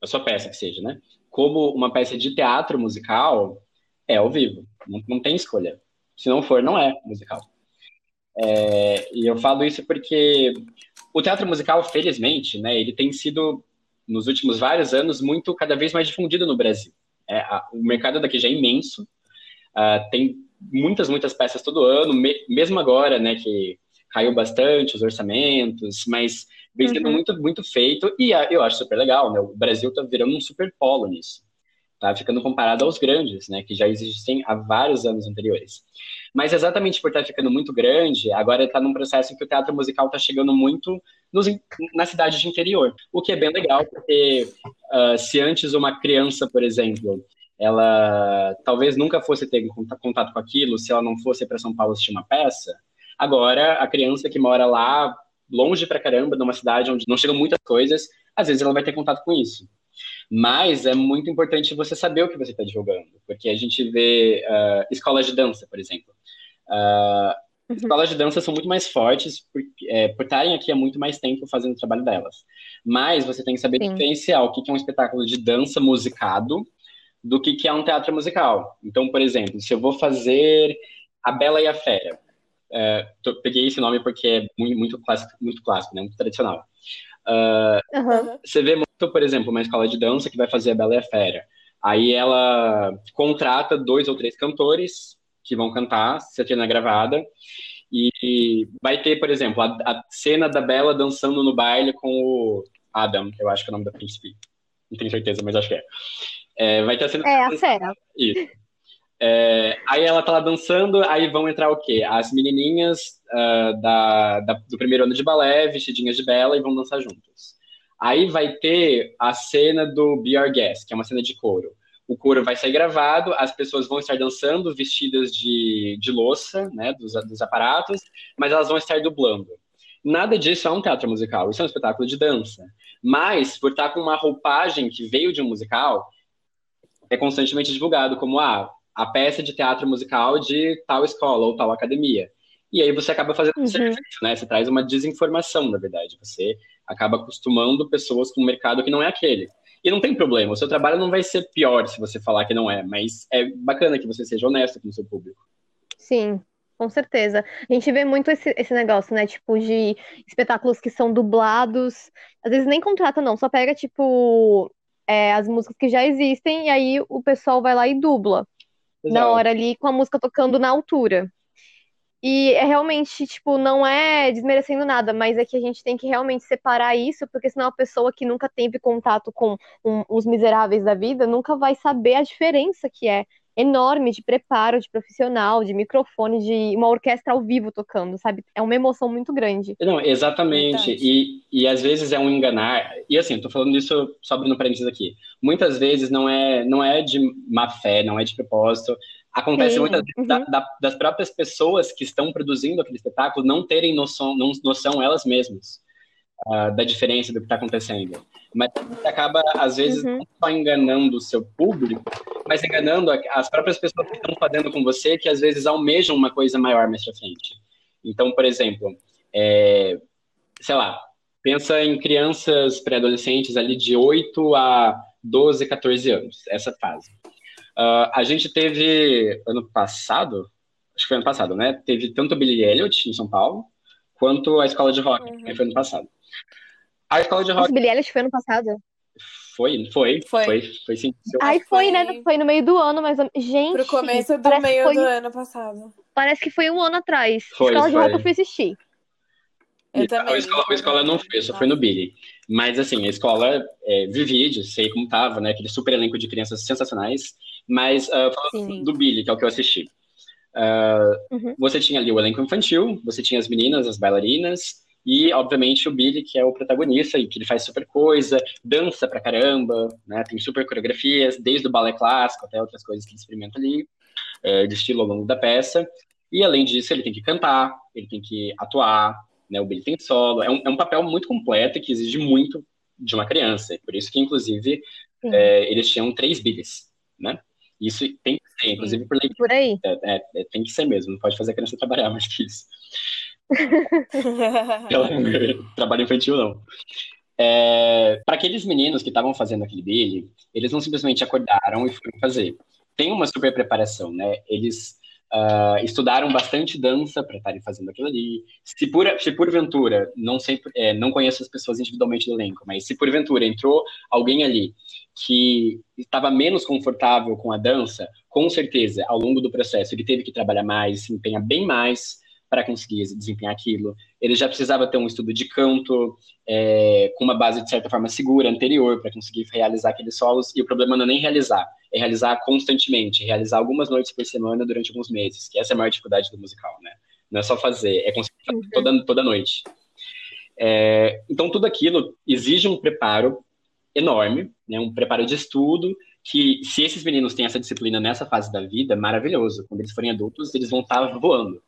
a sua peça que seja, né? Como uma peça de teatro musical, é ao vivo, não, não tem escolha. Se não for, não é musical. É, e eu falo isso porque o teatro musical, felizmente, né, ele tem sido, nos últimos vários anos, muito, cada vez mais difundido no Brasil. É, a, o mercado daqui já é imenso, uh, tem muitas, muitas peças todo ano, me, mesmo agora, né, que caiu bastante os orçamentos, mas vem sendo uhum. muito, muito feito, e eu acho super legal, né, o Brasil está virando um super polo nisso tá ficando comparado aos grandes, né, que já existem há vários anos anteriores. Mas exatamente por estar ficando muito grande, agora está num processo em que o teatro musical está chegando muito nos, na cidade de interior, o que é bem legal, porque uh, se antes uma criança, por exemplo, ela talvez nunca fosse ter contato com aquilo, se ela não fosse para São Paulo assistir uma peça, agora a criança que mora lá, longe pra caramba, numa cidade onde não chegam muitas coisas, às vezes ela vai ter contato com isso. Mas é muito importante você saber o que você está divulgando, porque a gente vê uh, escolas de dança, por exemplo. Uh, uhum. Escolas de dança são muito mais fortes por, é, por estarem aqui há muito mais tempo fazendo o trabalho delas. Mas você tem que saber Sim. diferenciar o que é um espetáculo de dança musicado do que é um teatro musical. Então, por exemplo, se eu vou fazer A Bela e a Fera, uh, tô, peguei esse nome porque é muito, muito clássico, muito clássico, né, muito tradicional. Uh, uhum. Você vê muito, por exemplo, uma escola de dança que vai fazer a Bela e a Fera. Aí ela contrata dois ou três cantores que vão cantar, cena gravada, e vai ter, por exemplo, a, a, cena da Bela dançando no baile com o Adam, eu acho que é o nome da príncipe. Não tenho certeza, mas acho que é. é vai ter a cena. É, a Fera. Isso. É, aí ela tá lá dançando, aí vão entrar o quê? As menininhas uh, da, da, do primeiro ano de balé, vestidinhas de bela, e vão dançar juntas. Aí vai ter a cena do Be Our Guest, que é uma cena de couro. O couro vai sair gravado, as pessoas vão estar dançando vestidas de, de louça, né, dos, dos aparatos, mas elas vão estar dublando. Nada disso é um teatro musical, isso é um espetáculo de dança. Mas, por estar com uma roupagem que veio de um musical, é constantemente divulgado como, ah, a peça de teatro musical de tal escola ou tal academia. E aí você acaba fazendo uhum. serviço, né? Você traz uma desinformação, na verdade. Você acaba acostumando pessoas com um mercado que não é aquele. E não tem problema, o seu trabalho não vai ser pior se você falar que não é, mas é bacana que você seja honesto com o seu público. Sim, com certeza. A gente vê muito esse, esse negócio, né? Tipo, de espetáculos que são dublados. Às vezes nem contrata, não, só pega, tipo, é, as músicas que já existem e aí o pessoal vai lá e dubla. Exato. na hora ali com a música tocando na altura. E é realmente, tipo, não é desmerecendo nada, mas é que a gente tem que realmente separar isso, porque senão a pessoa que nunca teve contato com um, os miseráveis da vida nunca vai saber a diferença que é enorme de preparo, de profissional, de microfone, de uma orquestra ao vivo tocando, sabe? É uma emoção muito grande. Não, exatamente. E, e às vezes é um enganar. E assim, tô falando isso só abrindo parênteses aqui. Muitas vezes não é, não é de má fé, não é de propósito. Acontece Sim. muitas vezes uhum. da, da, das próprias pessoas que estão produzindo aquele espetáculo não terem noção, não, noção elas mesmas uh, da diferença do que está acontecendo. Mas você acaba, às vezes, uhum. não só enganando o seu público, mas enganando as próprias pessoas que estão fazendo com você, que às vezes almejam uma coisa maior mais pra frente. Então, por exemplo, é, sei lá, pensa em crianças pré-adolescentes ali de 8 a 12, 14 anos, essa fase. Uh, a gente teve, ano passado, acho que foi ano passado, né? Teve tanto o Billy Elliot em São Paulo, quanto a escola de rock, uhum. que foi ano passado. A escola de rock. Billie Eilish foi ano passado? Foi, foi, foi, foi, foi sim. Ai, foi, né? Foi no meio do ano, mas gente. Pro começo do meio foi... do ano passado. Parece que foi um ano atrás. Foi, escola foi. de rock eu fui assistir. Eu também. A escola, a escola não foi, só foi no Billy. Mas, assim, a escola, é, sei como tava, né? Aquele super elenco de crianças sensacionais. Mas, uh, falando Sim. do Billy, que é o que eu assisti. Uh, uhum. Você tinha ali o elenco infantil, você tinha as meninas, as bailarinas, e, obviamente, o Billy, que é o protagonista e que ele faz super coisa, dança pra caramba, né? Tem super coreografias, desde o balé clássico até outras coisas que ele experimenta ali, é, de estilo ao longo da peça. E, além disso, ele tem que cantar, ele tem que atuar, né? O Billy tem solo. É um, é um papel muito completo que exige muito de uma criança. Por isso que, inclusive, é, eles tinham três Billys, né? Isso tem que ser, inclusive, por lei. Por aí. É, é, tem que ser mesmo, não pode fazer a criança trabalhar mais que isso. trabalho infantil, não. É, para aqueles meninos que estavam fazendo aquele Billy, eles não simplesmente acordaram e foram fazer. Tem uma super preparação, né? Eles uh, estudaram bastante dança para estarem fazendo aquilo ali. Se, por, se porventura, não, sei, é, não conheço as pessoas individualmente do elenco, mas se porventura entrou alguém ali que estava menos confortável com a dança, com certeza, ao longo do processo, ele teve que trabalhar mais, se empenhar bem mais para conseguir desempenhar aquilo. Ele já precisava ter um estudo de canto é, com uma base, de certa forma, segura, anterior, para conseguir realizar aqueles solos. E o problema não é nem realizar, é realizar constantemente, realizar algumas noites por semana durante alguns meses, que essa é a maior dificuldade do musical, né? Não é só fazer, é conseguir fazer uhum. toda, toda noite. É, então, tudo aquilo exige um preparo enorme, né, um preparo de estudo, que se esses meninos têm essa disciplina nessa fase da vida, maravilhoso. Quando eles forem adultos, eles vão estar voando.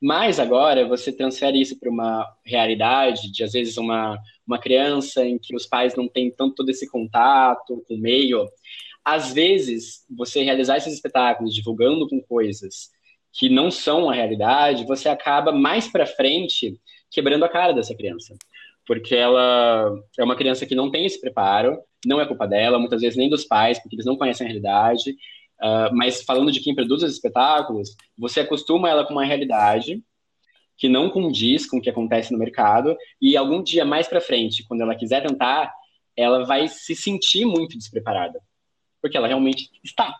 Mas agora você transfere isso para uma realidade de, às vezes, uma, uma criança em que os pais não têm tanto todo esse contato com o meio. Às vezes, você realizar esses espetáculos divulgando com coisas que não são a realidade, você acaba mais para frente quebrando a cara dessa criança porque ela é uma criança que não tem esse preparo, não é culpa dela, muitas vezes nem dos pais, porque eles não conhecem a realidade. Uh, mas falando de quem produz os espetáculos, você acostuma ela com uma realidade que não condiz com o que acontece no mercado, e algum dia mais para frente, quando ela quiser tentar, ela vai se sentir muito despreparada, porque ela realmente está,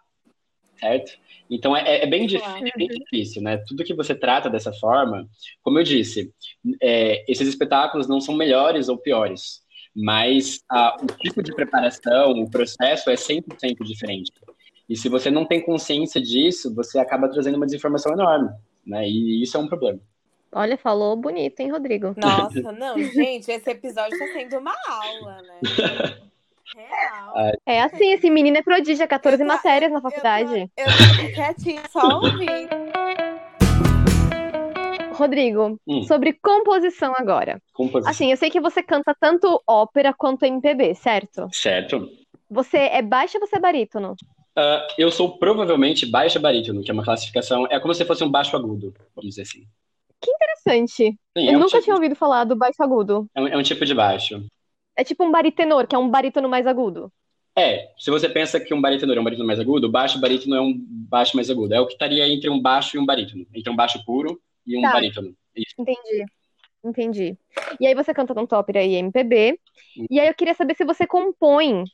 certo? Então é, é, bem difícil, é, bem difícil, né? Tudo que você trata dessa forma, como eu disse, é, esses espetáculos não são melhores ou piores, mas a, o tipo de preparação, o processo é 100% diferente. E se você não tem consciência disso, você acaba trazendo uma desinformação enorme, né? E isso é um problema. Olha, falou bonito, hein, Rodrigo? Nossa, não, gente, esse episódio está sendo uma aula, né? Real. É assim, esse menino é prodígio, 14 tô, matérias na faculdade. Eu tô, eu tô quietinha, só ouvindo. Rodrigo, hum. sobre composição agora. Composição. Assim, eu sei que você canta tanto ópera quanto MPB, certo? Certo. Você é baixo ou você é barítono? Uh, eu sou provavelmente baixo barítono, que é uma classificação, é como se fosse um baixo agudo, vamos dizer assim. Que interessante. Sim, eu é um nunca tipo... tinha ouvido falar do baixo agudo. É um, é um tipo de baixo. É tipo um baritenor, que é um barítono mais agudo. É, se você pensa que um barítono é um barítono mais agudo, o baixo barítono é um baixo mais agudo. É o que estaria entre um baixo e um barítono. Entre um baixo puro e um tá. barítono. Isso. Entendi. Entendi. E aí você canta tanto ópera e MPB. E aí eu queria saber se você compõe.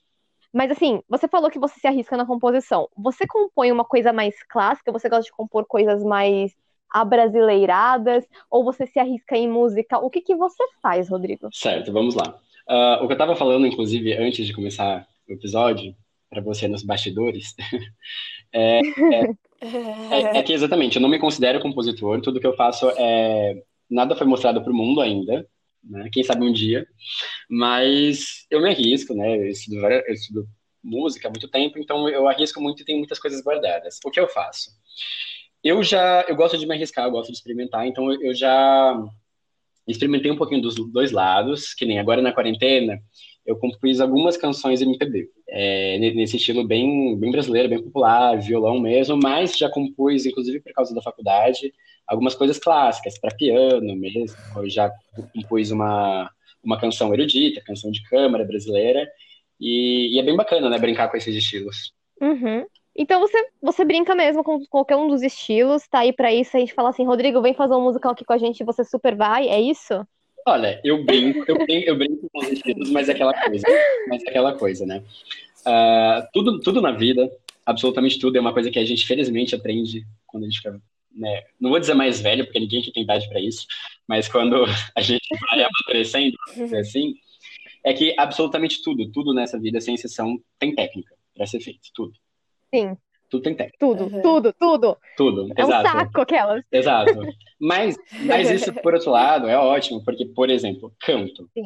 Mas assim, você falou que você se arrisca na composição. Você compõe uma coisa mais clássica? Você gosta de compor coisas mais abrasileiradas? Ou você se arrisca em música? O que, que você faz, Rodrigo? Certo, vamos lá. Uh, o que eu estava falando, inclusive, antes de começar o episódio, para você nos bastidores, é, é, é, que exatamente, eu não me considero compositor, tudo que eu faço é. Nada foi mostrado para o mundo ainda, né? quem sabe um dia, mas eu me arrisco, né? Eu estudo, eu estudo música há muito tempo, então eu arrisco muito e tenho muitas coisas guardadas. O que eu faço? Eu já, eu gosto de me arriscar, eu gosto de experimentar, então eu já experimentei um pouquinho dos dois lados, que nem agora na quarentena, eu compus algumas canções MPB, é, nesse estilo bem, bem brasileiro, bem popular, violão mesmo, mas já compus, inclusive por causa da faculdade, algumas coisas clássicas, para piano mesmo, eu já compus uma, uma canção erudita, canção de câmara brasileira, e, e é bem bacana, né, brincar com esses estilos. Uhum. Então você, você brinca mesmo com qualquer um dos estilos, tá aí para isso, a gente fala assim, Rodrigo, vem fazer um musical aqui com a gente, você super vai, é isso? Olha, eu brinco, eu brinco, eu brinco com os estilos, mas é aquela coisa, mas é aquela coisa, né? Uh, tudo, tudo na vida, absolutamente tudo, é uma coisa que a gente felizmente aprende quando a gente fica, né? Não vou dizer mais velho, porque ninguém aqui tem idade para isso, mas quando a gente vai amadurecendo, assim, é que absolutamente tudo, tudo nessa vida, sem exceção, tem técnica para ser feito, tudo. Sim. Tudo tem técnica. Tudo, uhum. tudo, tudo. Tudo, é exato. um saco aquelas. Exato. Mas, mas isso, por outro lado, é ótimo, porque, por exemplo, canto. Sim.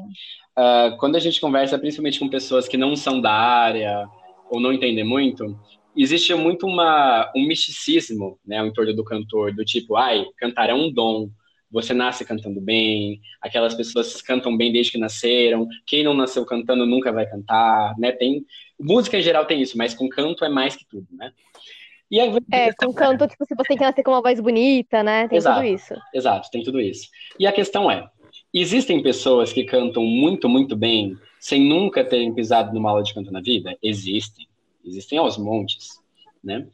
Uh, quando a gente conversa, principalmente com pessoas que não são da área ou não entendem muito, existe muito uma, um misticismo né, em torno do cantor, do tipo, ai, cantar é um dom, você nasce cantando bem, aquelas pessoas cantam bem desde que nasceram, quem não nasceu cantando nunca vai cantar, né? Tem música em geral tem isso, mas com canto é mais que tudo, né? E aí, é, com canto, tipo, se você tem que nascer com uma voz bonita, né? Tem exato, tudo isso. Exato, tem tudo isso. E a questão é, existem pessoas que cantam muito, muito bem sem nunca terem pisado numa aula de canto na vida? Existem. Existem aos montes, né?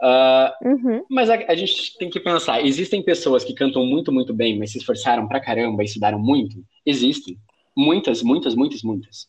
Uh, uhum. Mas a, a, gente tem que pensar: existem pessoas que cantam muito, muito bem, mas se esforçaram pra caramba e estudaram muito? Existem. Muitas, muitas, muitas, muitas.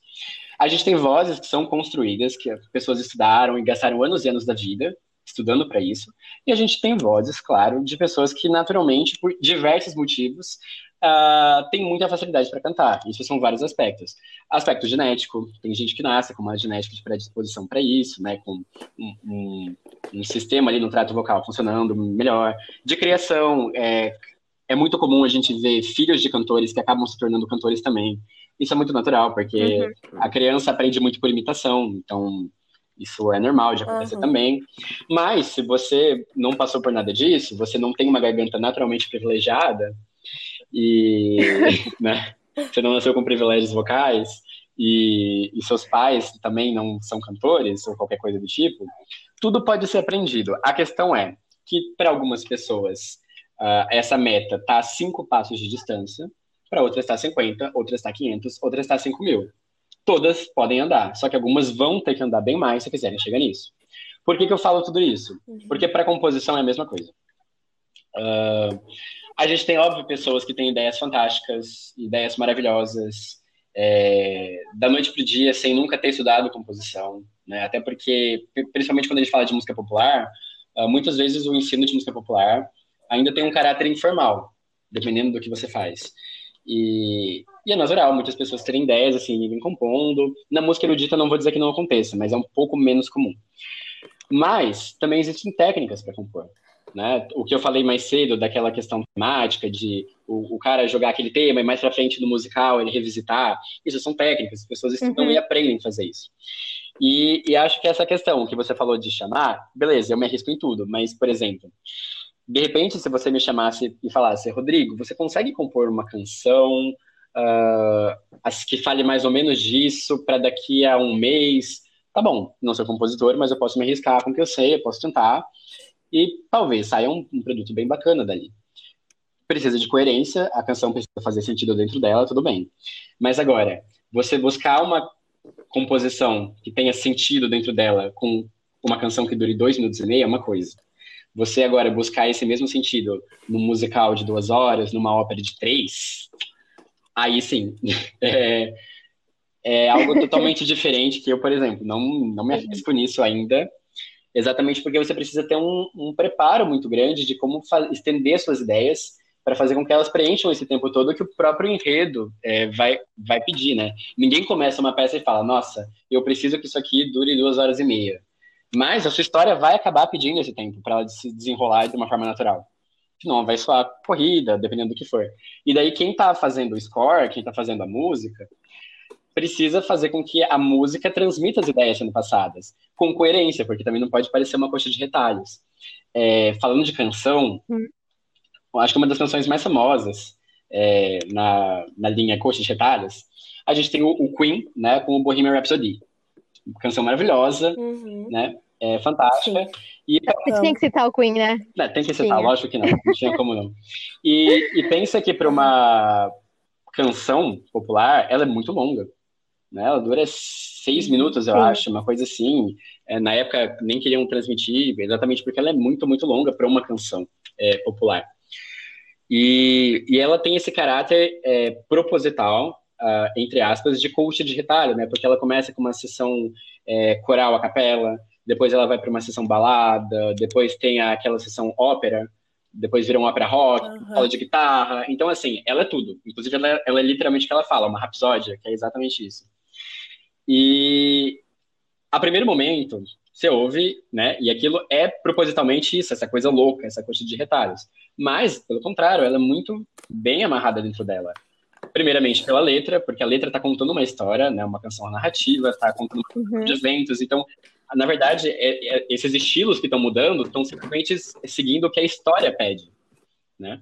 A gente tem vozes que são construídas, que as pessoas estudaram e gastaram anos e anos da vida estudando para isso. E a gente tem vozes, claro, de pessoas que naturalmente, por diversos motivos, uh, têm muita facilidade para cantar. Isso são vários aspectos. Aspecto genético, tem gente que nasce com uma genética de predisposição para isso, né, com um, um, um, sistema ali no trato vocal funcionando melhor. De criação, é, é muito comum a gente ver filhos de cantores que acabam se tornando cantores também. Isso é muito natural, porque uhum. a criança aprende muito por imitação, então isso é normal de acontecer uhum. também. Mas se você não passou por nada disso, você não tem uma garganta naturalmente privilegiada e né, você não nasceu com privilégios vocais e, e, seus pais também não são cantores ou qualquer coisa do tipo, tudo pode ser aprendido. A questão é que para algumas pessoas uh, essa meta está a cinco passos de distância, para outras está 50, outras está 500, outras está 5 mil todas podem andar, só que algumas vão ter que andar bem mais se quiserem chegar nisso. Por que, que eu falo tudo isso? Uhum. Porque para composição é a mesma coisa. Uh, a gente tem, óbvio, pessoas que têm ideias fantásticas, ideias maravilhosas, é, da noite para o dia, sem nunca ter estudado composição. Né? Até porque, principalmente quando a gente fala de música popular, uh, muitas vezes o ensino de música popular ainda tem um caráter informal, dependendo do que você faz. E, e é natural muitas pessoas terem ideias, assim, irem compondo. Na música erudita, não vou dizer que não aconteça, mas é um pouco menos comum. Mas também existem técnicas para compor. Né? O que eu falei mais cedo daquela questão temática de o, o cara jogar aquele tema e mais para frente no musical ele revisitar, isso são técnicas, as pessoas estudam uhum. e aprendem a fazer isso. E, e acho que essa questão que você falou de chamar, beleza, eu me arrisco em tudo, mas, por exemplo, de repente, se você me chamasse e falasse, Rodrigo, você consegue compor uma canção uh, que fale mais ou menos disso para daqui a um mês? Tá bom, não sou compositor, mas eu posso me arriscar com o que eu sei, eu posso tentar e talvez saia um, um produto bem bacana dali. Precisa de coerência, a canção precisa fazer sentido dentro dela, tudo bem. Mas agora, você buscar uma composição que tenha sentido dentro dela com uma canção que dure dois minutos e meio é uma coisa. Você agora buscar esse mesmo sentido num musical de duas horas, numa ópera de três, aí sim, é, é algo totalmente diferente que eu, por exemplo, não, não me arrisco nisso ainda, exatamente porque você precisa ter um, um preparo muito grande de como estender suas ideias para fazer com que elas preencham esse tempo todo que o próprio enredo é, vai, vai pedir, né? Ninguém começa uma peça e fala, nossa, eu preciso que isso aqui dure duas horas e meia. Mas a sua história vai acabar pedindo esse tempo para ela se desenrolar de uma forma natural. Não, vai soar corrida, dependendo do que for. E daí quem está fazendo o score, quem está fazendo a música, precisa fazer com que a música transmita as ideias sendo passadas, com coerência, porque também não pode parecer uma coxa de retalhos. É, falando de canção, hum. acho que uma das canções mais famosas é, na, na linha coxa de retalhos, a gente tem o, o Queen, né, com o Bohemian Rhapsody canção maravilhosa, uhum. né? É fantástica. E, Você tinha que citar o Queen, né? Não, tem que citar, tinha. lógico que não, não tinha como não. E, e pensa que para uma canção popular, ela é muito longa. Né? Ela dura seis uhum. minutos, eu Sim. acho, uma coisa assim. É, na época nem queriam transmitir, exatamente porque ela é muito, muito longa para uma canção é, popular. E, e ela tem esse caráter é, proposital, uh, entre aspas, de coach de retalho, né? Porque ela começa com uma sessão é, coral a capela, depois ela vai para uma sessão balada, depois tem aquela sessão ópera, depois vira uma ópera rock, uhum. aula de guitarra. Então, assim, ela é tudo. Inclusive, ela, ela é literalmente o que ela fala, uma rapsódia, que é exatamente isso. E a primeiro momento, você ouve, né? E aquilo é propositalmente isso, essa coisa louca, essa coisa de retalhos. Mas, pelo contrário, ela é muito bem amarrada dentro dela primeiramente pela letra, porque a letra está contando uma história, né, uma canção narrativa, está contando uhum. de eventos, então, na verdade, é, é, esses estilos que estão mudando estão simplesmente seguindo o que a história pede, né?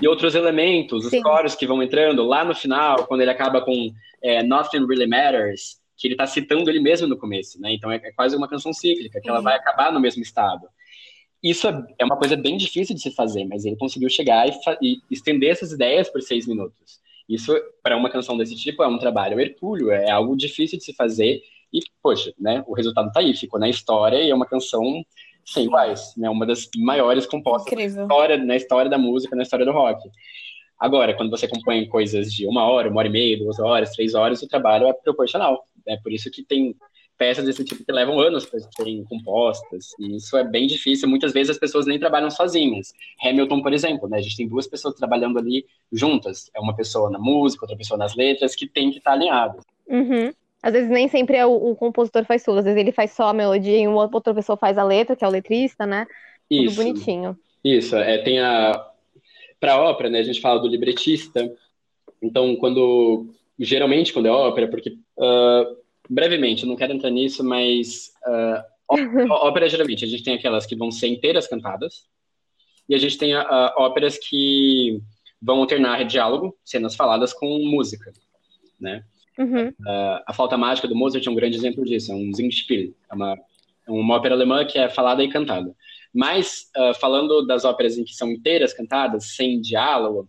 E outros elementos, os Sim. coros que vão entrando lá no final, quando ele acaba com é, Nothing Really Matters, que ele está citando ele mesmo no começo, né? Então é, é quase uma canção cíclica, que ela vai acabar no mesmo estado. Isso é, é uma coisa bem difícil de se fazer, mas ele conseguiu chegar e, e estender essas ideias por seis minutos. Isso, para uma canção desse tipo, é um trabalho hercúleo, é algo difícil de se fazer. E, poxa, né, o resultado tá aí, ficou na história e é uma canção sem iguais, né? Uma das maiores compostas na história, na história da música, na história do rock. Agora, quando você compõe coisas de uma hora, uma hora e meia, duas horas, três horas, o trabalho é proporcional. É por isso que tem peças desse tipo que levam anos para serem compostas, e isso é bem difícil. Muitas vezes as pessoas nem trabalham sozinhas. Hamilton, por exemplo, né? A gente tem duas pessoas trabalhando ali juntas. É uma pessoa na música, outra pessoa nas letras, que tem que estar alinhado. Uhum. Às vezes nem sempre é o, o, compositor faz tudo, às vezes ele faz só a melodia e uma outra pessoa faz a letra, que é o letrista, né? Isso. Tudo bonitinho. Isso, é, tem a. Para ópera, né, a gente fala do libretista. Então, quando. Geralmente, quando é ópera, porque. Uh, brevemente, não quero entrar nisso, mas. Uh, ópera, geralmente, a gente tem aquelas que vão ser inteiras cantadas. E a gente tem uh, óperas que vão alternar diálogo, cenas faladas com música, né? Uhum. Uh, a Falta Mágica do Mozart é um grande exemplo disso, é um Singspiel, é uma, é uma ópera alemã que é falada e cantada. Mas, uh, falando das óperas em que são inteiras cantadas, sem diálogo,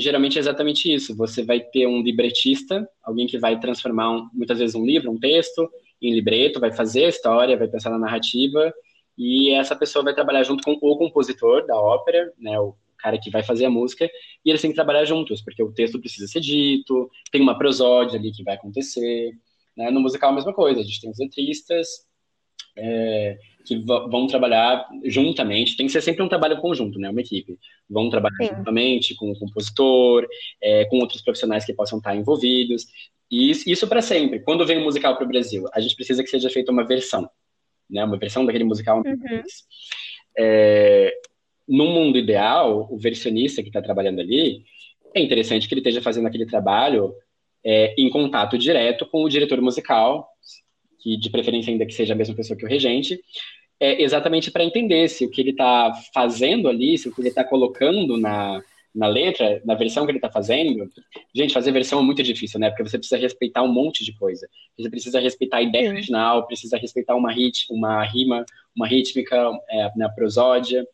geralmente é exatamente isso. Você vai ter um libretista, alguém que vai transformar um, muitas vezes um livro, um texto, em libreto, vai fazer a história, vai pensar na narrativa, e essa pessoa vai trabalhar junto com o compositor da ópera, né, o cara que vai fazer a música, e eles têm que trabalhar juntos, porque o texto precisa ser dito, tem uma prosódia ali que vai acontecer. Né? No musical, a mesma coisa, a gente tem os letristas é, que vão trabalhar juntamente, tem que ser sempre um trabalho conjunto, né? uma equipe. Vão trabalhar Sim. juntamente com o compositor, é, com outros profissionais que possam estar envolvidos, e isso, para sempre. Quando vem um musical para o Brasil, a gente precisa que seja feita uma versão, né? uma versão daquele musical. Uhum. É, num mundo ideal, o versionista que está trabalhando ali, é interessante que ele esteja fazendo aquele trabalho é, em contato direto com o diretor musical, que de preferência ainda que seja a mesma pessoa que o regente, é exatamente para entender se o que ele está fazendo ali, se o que ele está colocando na, na letra, na versão que ele está fazendo. Gente, fazer versão é muito difícil, né? Porque você precisa respeitar um monte de coisa. Você precisa respeitar a ideia original, precisa respeitar uma, rit, uma rima, uma rítmica, é, na prosódia.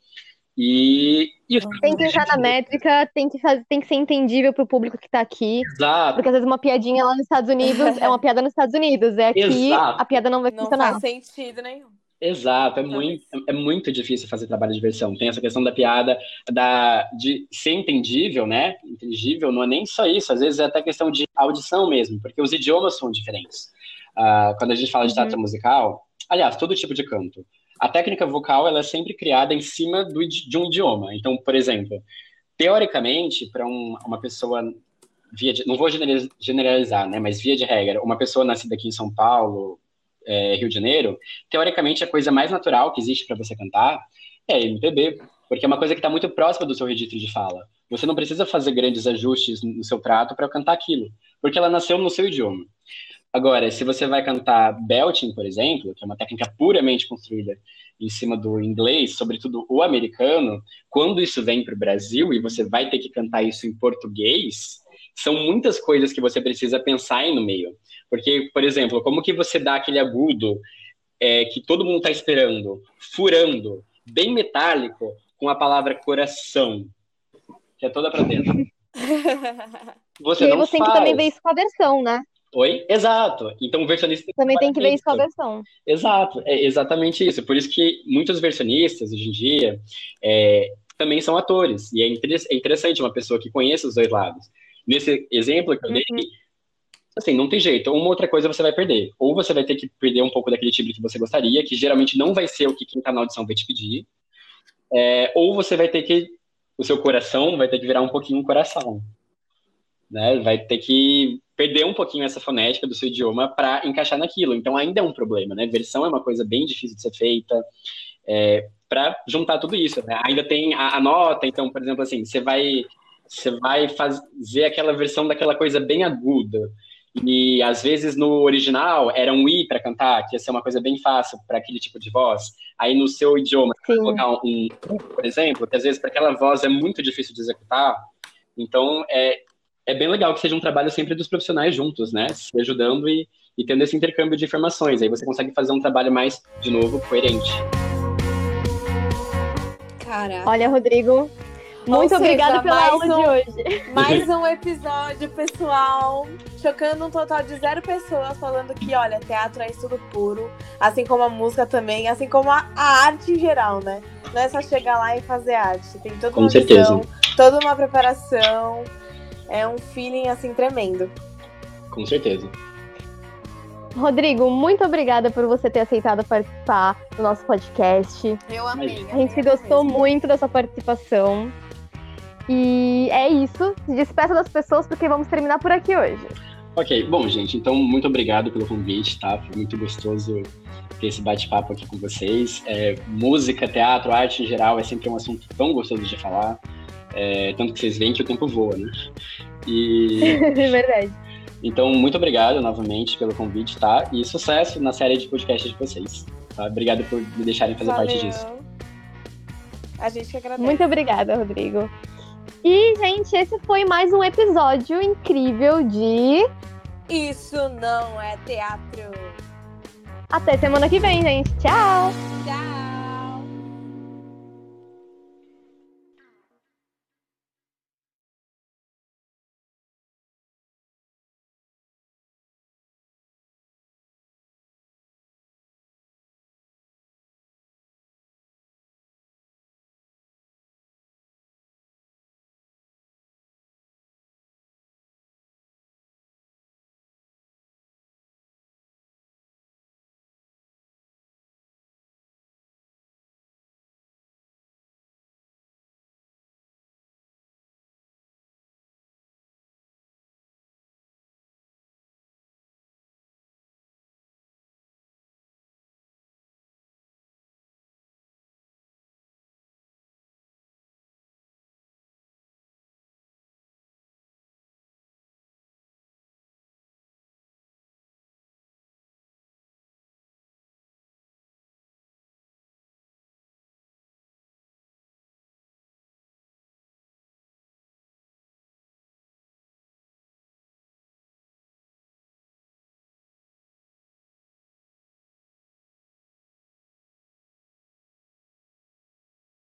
E, e tem que entrar na métrica, tem que, fazer, tem que ser entendível para o público que está aqui. Exato. Porque às vezes uma piadinha lá nos Estados Unidos é uma piada nos Estados Unidos. É aqui Exato. a piada não vai funcionar. Não faz sentido nenhum. Exato, é muito, é muito difícil fazer trabalho de versão. Tem essa questão da piada, da, de ser entendível, né? Entendível não é nem só isso, às vezes é até questão de audição mesmo, porque os idiomas são diferentes. Uh, quando a gente fala de teatro uhum. musical, aliás, todo tipo de canto, a técnica vocal ela é sempre criada em cima do, de um idioma. Então, por exemplo, teoricamente, para um, uma pessoa via de, não vou generalizar, né, mas via de regra, uma pessoa nascida aqui em São Paulo, é, Rio de Janeiro, teoricamente a coisa mais natural que existe para você cantar é MPB, porque é uma coisa que está muito próxima do seu registro de fala. Você não precisa fazer grandes ajustes no seu prato para cantar aquilo, porque ela nasceu no seu idioma. Agora, se você vai cantar belting, por exemplo, que é uma técnica puramente construída em cima do inglês, sobretudo o americano, quando isso vem para o Brasil e você vai ter que cantar isso em português, são muitas coisas que você precisa pensar aí no meio. Porque, por exemplo, como que você dá aquele agudo é, que todo mundo está esperando, furando, bem metálico, com a palavra coração, que é toda para dentro. Você e não você faz. tem que também ver isso com a versão, né? Oi? Exato. Então o versionista também tem que ver isso com a versão. Exato, é exatamente isso. Por isso que muitos versionistas hoje em dia é, também são atores. E é, é, interessante uma pessoa que conheça os dois lados. Nesse exemplo que eu dei, uhum. assim, não tem jeito. Uma outra coisa você vai perder. Ou você vai ter que perder um pouco daquele timbre que você gostaria, que geralmente não vai ser o que quem está na audição vai te pedir. É, ou você vai ter que. O seu coração vai ter que virar um pouquinho um coração. Né? Vai ter que perder um pouquinho essa fonética do seu idioma para encaixar naquilo. Então ainda é um problema, né? Versão é uma coisa bem difícil de ser feita. É, para juntar tudo isso, né? Ainda tem a, a, nota, então, por exemplo, assim, você vai você vai fazer aquela versão daquela coisa bem aguda. E às vezes no original era um i para cantar, que ia ser uma coisa bem fácil para aquele tipo de voz. Aí no seu idioma, colocar um, um, por exemplo, que às vezes para aquela voz é muito difícil de executar. Então é é bem legal que seja um trabalho sempre dos profissionais juntos, né? Se ajudando e, e tendo esse intercâmbio de informações. Aí você consegue fazer um trabalho mais, de novo, coerente. Caraca. Olha, Rodrigo, Muito seja, obrigada pela aula um- de hoje. Mais um episódio, pessoal. Chocando um total de zero pessoas falando que, olha, teatro é estudo puro. Assim como a música também, assim como a, a arte em geral, né? Não é só chegar lá e fazer arte. Tem toda Com uma certeza. visão, toda uma preparação. É um feeling, assim, tremendo. Com certeza. Rodrigo, muito obrigada por você ter aceitado participar do nosso podcast. Eu amei. A gente gostou muito da sua participação. E é isso. Despeça das pessoas, porque vamos terminar por aqui hoje. Ok, bom, gente, então muito obrigado pelo convite, tá? Foi muito gostoso ter esse bate-papo aqui com vocês. É, música, teatro, arte em geral é sempre um assunto tão gostoso de falar. É, tanto que vocês veem que o tempo voa, né? E É verdade. então, muito obrigado novamente pelo convite, tá? E sucesso na série de podcast de vocês. Tá? Obrigado por me deixarem fazer parte disso. A gente que agradece. Muito obrigada, Rodrigo. E, gente, esse foi mais um episódio incrível de. Isso não é teatro. Até semana que vem, gente. Tchau! Tchau.